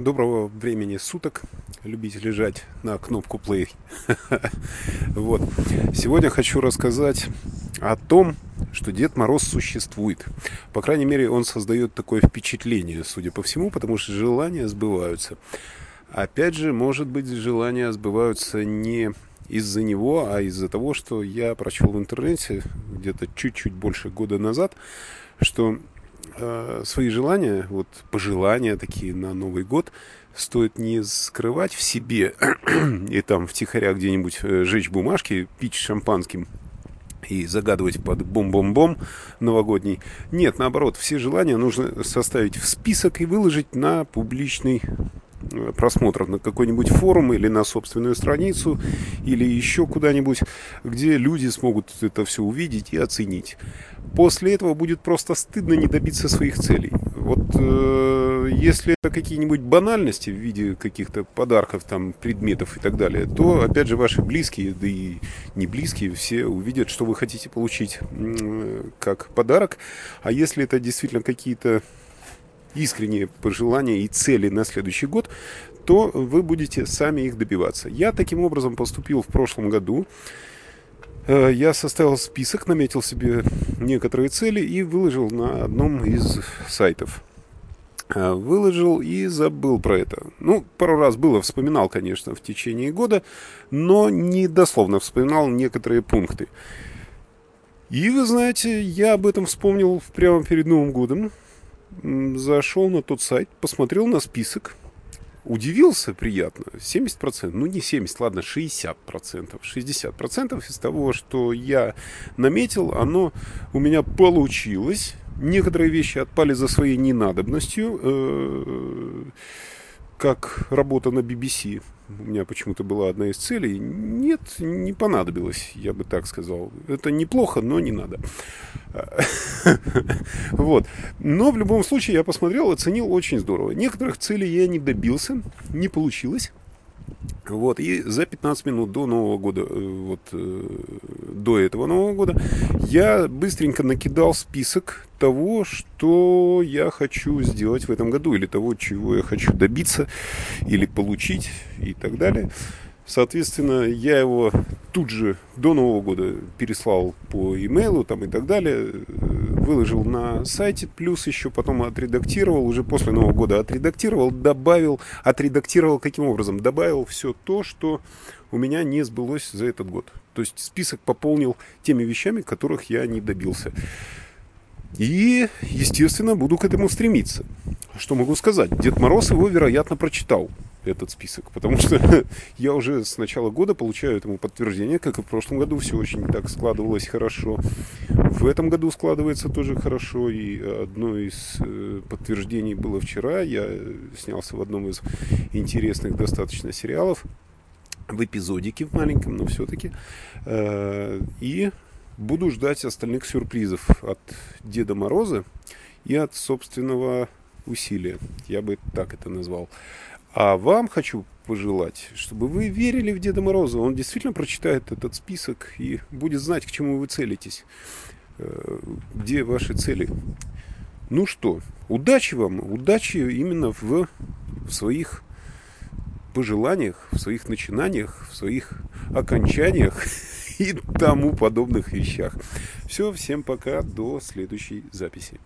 Доброго времени суток, любите лежать на кнопку play. вот. Сегодня хочу рассказать о том, что Дед Мороз существует. По крайней мере, он создает такое впечатление, судя по всему, потому что желания сбываются. Опять же, может быть, желания сбываются не из-за него, а из-за того, что я прочел в интернете где-то чуть-чуть больше года назад, что э, свои желания, вот пожелания такие на Новый год, стоит не скрывать в себе и там втихаря где-нибудь э, жечь бумажки, пить шампанским и загадывать под бом-бом-бом новогодний. Нет, наоборот, все желания нужно составить в список и выложить на публичный э, просмотр на какой-нибудь форум или на собственную страницу или еще куда-нибудь, где люди смогут это все увидеть и оценить. После этого будет просто стыдно не добиться своих целей. Вот э, если это какие-нибудь банальности в виде каких-то подарков, там, предметов и так далее, то, опять же, ваши близкие, да и не близкие, все увидят, что вы хотите получить э, как подарок. А если это действительно какие-то искренние пожелания и цели на следующий год, то вы будете сами их добиваться. Я таким образом поступил в прошлом году. Э, я составил список, наметил себе некоторые цели и выложил на одном из сайтов. Э, выложил и забыл про это. Ну, пару раз было, вспоминал, конечно, в течение года, но не дословно вспоминал некоторые пункты. И вы знаете, я об этом вспомнил прямо перед Новым годом. Зашел на тот сайт, посмотрел на список, удивился приятно. 70%, ну не 70, ладно, 60%. 60% из того, что я наметил, оно у меня получилось. Некоторые вещи отпали за своей ненадобностью, э, как работа на BBC. У меня почему-то была одна из целей. Нет, не понадобилось, я бы так сказал. Это неплохо, но не надо. Вот. Но в любом случае я посмотрел, оценил очень здорово. Некоторых целей я не добился, не получилось. Вот, и за 15 минут до Нового года, э, вот, э, до этого Нового года, я быстренько накидал список того, что я хочу сделать в этом году, или того, чего я хочу добиться, или получить, и так далее. Соответственно, я его тут же до Нового года переслал по имейлу там и так далее, выложил на сайте, плюс еще потом отредактировал, уже после Нового года отредактировал, добавил, отредактировал каким образом? Добавил все то, что у меня не сбылось за этот год. То есть список пополнил теми вещами, которых я не добился. И, естественно, буду к этому стремиться. Что могу сказать? Дед Мороз его, вероятно, прочитал, этот список. Потому что я уже с начала года получаю этому подтверждение, как и в прошлом году. Все очень так складывалось хорошо. В этом году складывается тоже хорошо. И одно из э, подтверждений было вчера. Я снялся в одном из интересных достаточно сериалов. В эпизодике в маленьком, но все-таки. Э, и буду ждать остальных сюрпризов от Деда Мороза и от собственного усилия. Я бы так это назвал. А вам хочу пожелать, чтобы вы верили в Деда Мороза. Он действительно прочитает этот список и будет знать, к чему вы целитесь. Э, где ваши цели. Ну что, удачи вам. Удачи именно в, в своих пожеланиях, в своих начинаниях, в своих окончаниях и тому подобных вещах. Все, всем пока, до следующей записи.